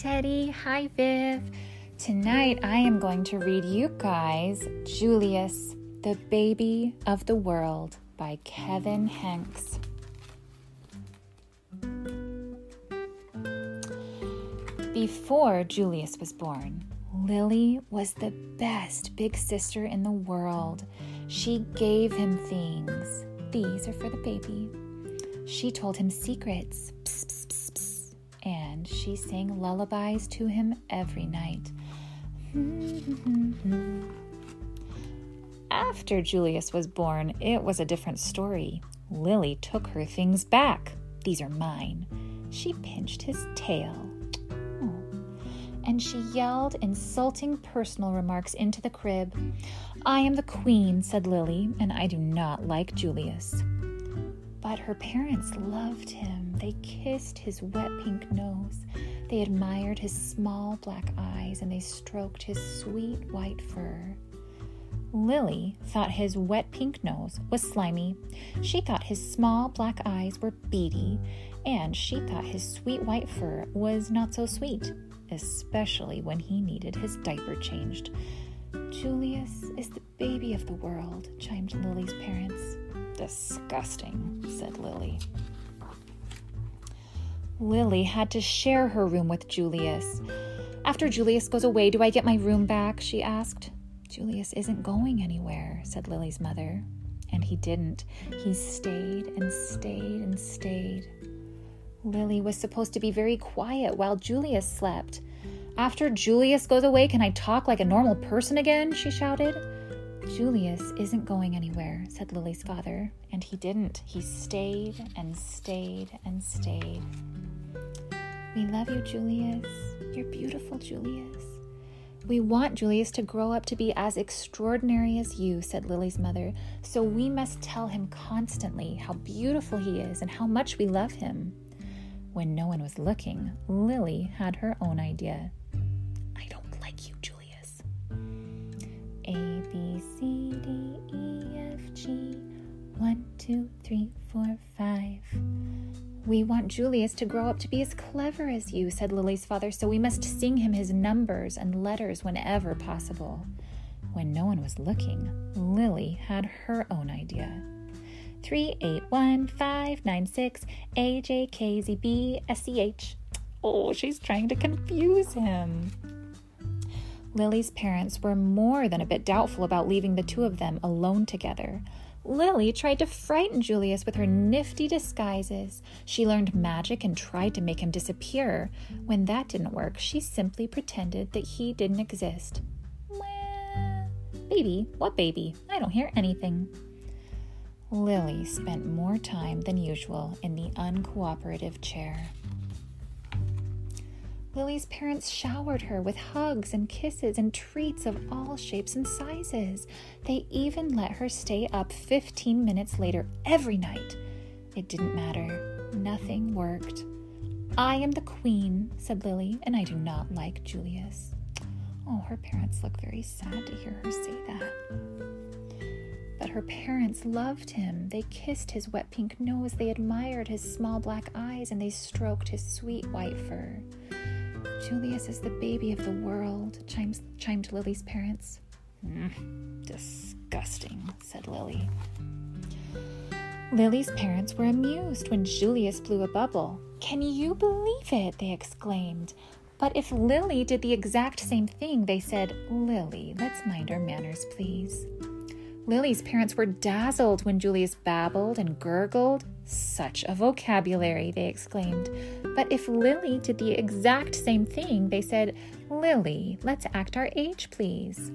Teddy. Hi, Viv. Tonight I am going to read you guys Julius, the Baby of the World by Kevin Henkes. Before Julius was born, Lily was the best big sister in the world. She gave him things. These are for the baby. She told him secrets. Psst. And she sang lullabies to him every night. After Julius was born, it was a different story. Lily took her things back. These are mine. She pinched his tail. Oh. And she yelled insulting personal remarks into the crib. I am the queen, said Lily, and I do not like Julius. But her parents loved him. They kissed his wet pink nose. They admired his small black eyes and they stroked his sweet white fur. Lily thought his wet pink nose was slimy. She thought his small black eyes were beady. And she thought his sweet white fur was not so sweet, especially when he needed his diaper changed. Julius is the baby of the world, chimed Lily's parents. Disgusting, said Lily. Lily had to share her room with Julius. After Julius goes away, do I get my room back? she asked. Julius isn't going anywhere, said Lily's mother. And he didn't. He stayed and stayed and stayed. Lily was supposed to be very quiet while Julius slept. After Julius goes away, can I talk like a normal person again? she shouted. Julius isn't going anywhere, said Lily's father, and he didn't. He stayed and stayed and stayed. We love you, Julius. You're beautiful, Julius. We want Julius to grow up to be as extraordinary as you, said Lily's mother, so we must tell him constantly how beautiful he is and how much we love him. When no one was looking, Lily had her own idea. B, C, D, E, F, G. One, two, three, four, five. We want Julius to grow up to be as clever as you, said Lily's father, so we must sing him his numbers and letters whenever possible. When no one was looking, Lily had her own idea. 381 A J K Z B S C H. Oh, she's trying to confuse him. Lily's parents were more than a bit doubtful about leaving the two of them alone together. Lily tried to frighten Julius with her nifty disguises. She learned magic and tried to make him disappear. When that didn't work, she simply pretended that he didn't exist. Baby, what baby? I don't hear anything. Lily spent more time than usual in the uncooperative chair. Lily's parents showered her with hugs and kisses and treats of all shapes and sizes. They even let her stay up 15 minutes later every night. It didn't matter. Nothing worked. I am the queen, said Lily, and I do not like Julius. Oh, her parents look very sad to hear her say that. But her parents loved him. They kissed his wet pink nose, they admired his small black eyes, and they stroked his sweet white fur. Julius is the baby of the world, chimes, chimed Lily's parents. Mm, disgusting, said Lily. Lily's parents were amused when Julius blew a bubble. Can you believe it? they exclaimed. But if Lily did the exact same thing, they said, Lily, let's mind our manners, please. Lily's parents were dazzled when Julius babbled and gurgled. Such a vocabulary, they exclaimed. But if Lily did the exact same thing, they said, Lily, let's act our age, please.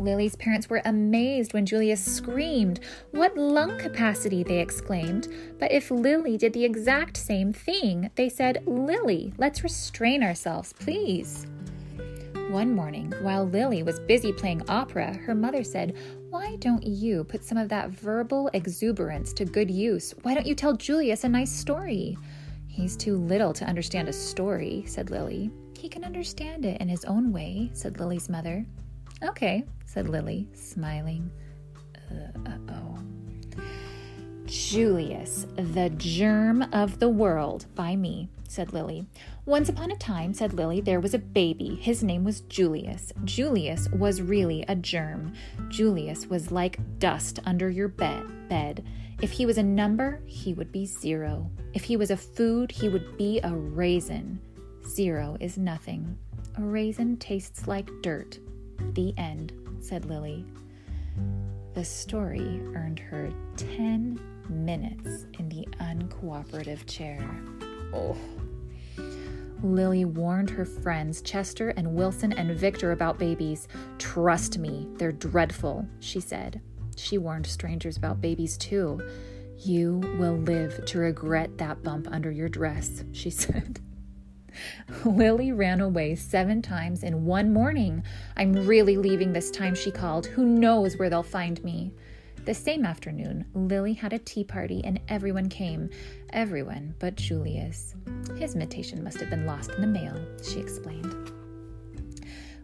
Lily's parents were amazed when Julius screamed. What lung capacity, they exclaimed. But if Lily did the exact same thing, they said, Lily, let's restrain ourselves, please. One morning, while Lily was busy playing opera, her mother said, Why don't you put some of that verbal exuberance to good use? Why don't you tell Julius a nice story? He's too little to understand a story, said Lily. He can understand it in his own way, said Lily's mother. Okay, said Lily, smiling. Uh oh. Julius, the Germ of the World by me. said Lily. Once upon a time, said Lily, there was a baby. His name was Julius. Julius was really a germ. Julius was like dust under your bed. bed. If he was a number, he would be zero. If he was a food, he would be a raisin. Zero is nothing. A raisin tastes like dirt. The end, said Lily. The story earned her 10 minutes in the uncooperative chair. Oh. Lily warned her friends, Chester and Wilson and Victor, about babies. Trust me, they're dreadful, she said. She warned strangers about babies too. You will live to regret that bump under your dress, she said. Lily ran away seven times in one morning. I'm really leaving this time, she called. Who knows where they'll find me? The same afternoon, Lily had a tea party and everyone came. Everyone but Julius. His invitation must have been lost in the mail, she explained.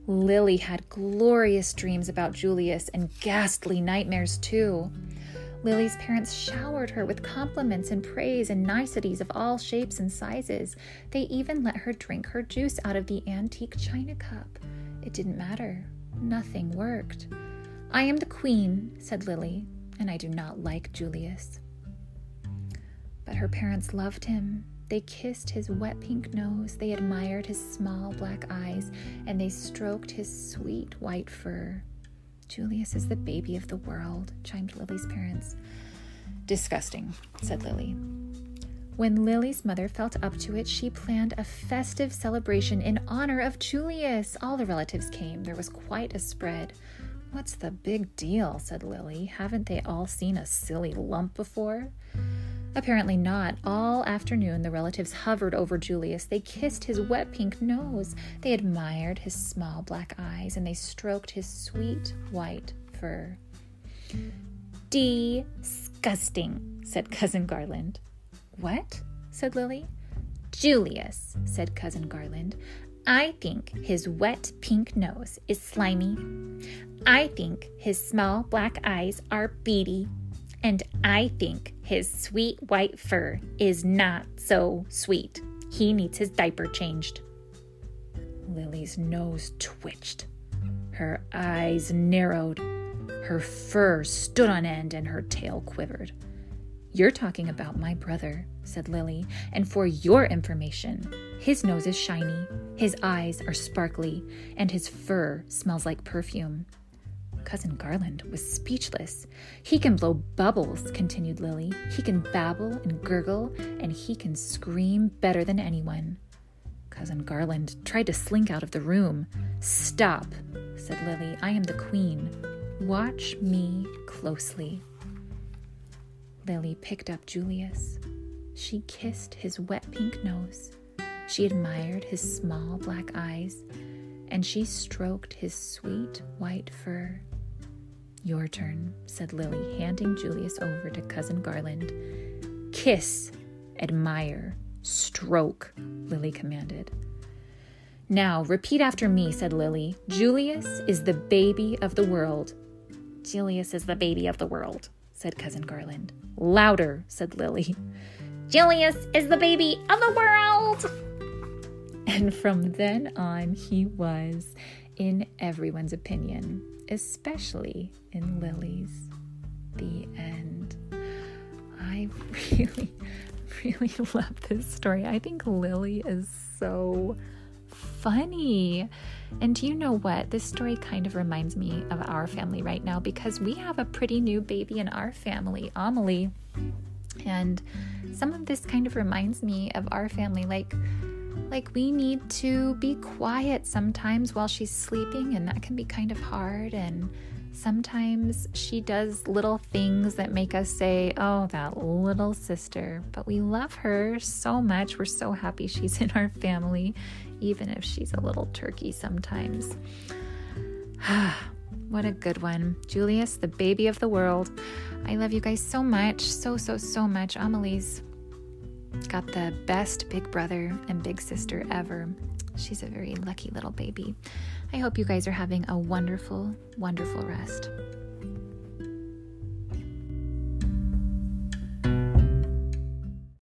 Lily had glorious dreams about Julius and ghastly nightmares, too. Lily's parents showered her with compliments and praise and niceties of all shapes and sizes. They even let her drink her juice out of the antique china cup. It didn't matter. Nothing worked. I am the queen, said Lily, and I do not like Julius. But her parents loved him. They kissed his wet pink nose, they admired his small black eyes, and they stroked his sweet white fur. Julius is the baby of the world, chimed Lily's parents. Disgusting, said Lily. When Lily's mother felt up to it, she planned a festive celebration in honor of Julius. All the relatives came. There was quite a spread. What's the big deal? said Lily. Haven't they all seen a silly lump before? Apparently not. All afternoon, the relatives hovered over Julius. They kissed his wet pink nose. They admired his small black eyes, and they stroked his sweet white fur. Disgusting, said Cousin Garland. What? said Lily. Julius, said Cousin Garland. I think his wet pink nose is slimy. I think his small black eyes are beady and I think his sweet white fur is not so sweet. He needs his diaper changed. Lily's nose twitched. Her eyes narrowed. Her fur stood on end and her tail quivered. You're talking about my brother, said Lily, and for your information, his nose is shiny, his eyes are sparkly, and his fur smells like perfume. Cousin Garland was speechless. He can blow bubbles, continued Lily. He can babble and gurgle, and he can scream better than anyone. Cousin Garland tried to slink out of the room. Stop, said Lily. I am the queen. Watch me closely. Lily picked up Julius. She kissed his wet pink nose. She admired his small black eyes, and she stroked his sweet white fur. Your turn, said Lily, handing Julius over to Cousin Garland. Kiss, admire, stroke, Lily commanded. Now, repeat after me, said Lily. Julius is the baby of the world. Julius is the baby of the world, said Cousin Garland. Louder, said Lily. Julius is the baby of the world. And from then on, he was, in everyone's opinion, especially in Lily's. The end. I really, really love this story. I think Lily is so funny. And do you know what? This story kind of reminds me of our family right now because we have a pretty new baby in our family, Amelie. And some of this kind of reminds me of our family. Like, like we need to be quiet sometimes while she's sleeping, and that can be kind of hard. And sometimes she does little things that make us say, Oh, that little sister. But we love her so much. We're so happy she's in our family, even if she's a little turkey sometimes. what a good one. Julius, the baby of the world. I love you guys so much. So, so, so much. Amelie's got the best big brother and big sister ever. She's a very lucky little baby. I hope you guys are having a wonderful, wonderful rest.